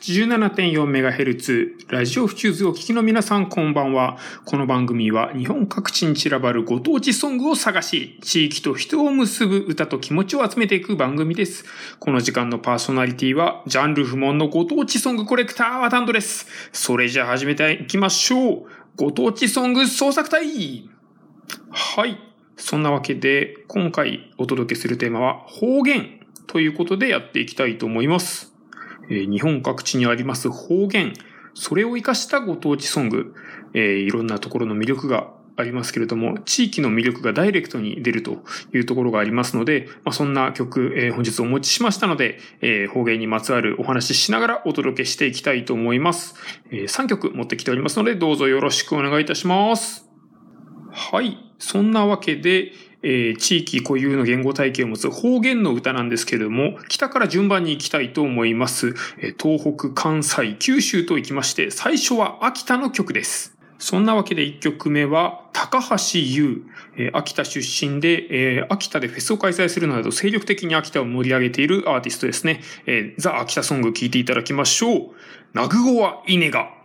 87.4MHz ラジオフチューズをお聞きの皆さんこんばんは。この番組は日本各地に散らばるご当地ソングを探し、地域と人を結ぶ歌と気持ちを集めていく番組です。この時間のパーソナリティは、ジャンル不問のご当地ソングコレクターワタンドです。それじゃあ始めていきましょう。ご当地ソング創作隊はい。そんなわけで、今回お届けするテーマは方言ということでやっていきたいと思います。日本各地にあります方言、それを活かしたご当地ソング、えー、いろんなところの魅力がありますけれども、地域の魅力がダイレクトに出るというところがありますので、まあ、そんな曲、えー、本日お持ちしましたので、えー、方言にまつわるお話ししながらお届けしていきたいと思います。えー、3曲持ってきておりますので、どうぞよろしくお願いいたします。はい。そんなわけで、えー、地域固有の言語体系を持つ方言の歌なんですけれども、北から順番に行きたいと思います。え、東北、関西、九州と行きまして、最初は秋田の曲です。そんなわけで1曲目は、高橋優、えー、秋田出身で、えー、秋田でフェスを開催するなど精力的に秋田を盛り上げているアーティストですね。えー、ザ・秋田ソング聴いていただきましょう。ナグゴは稲が。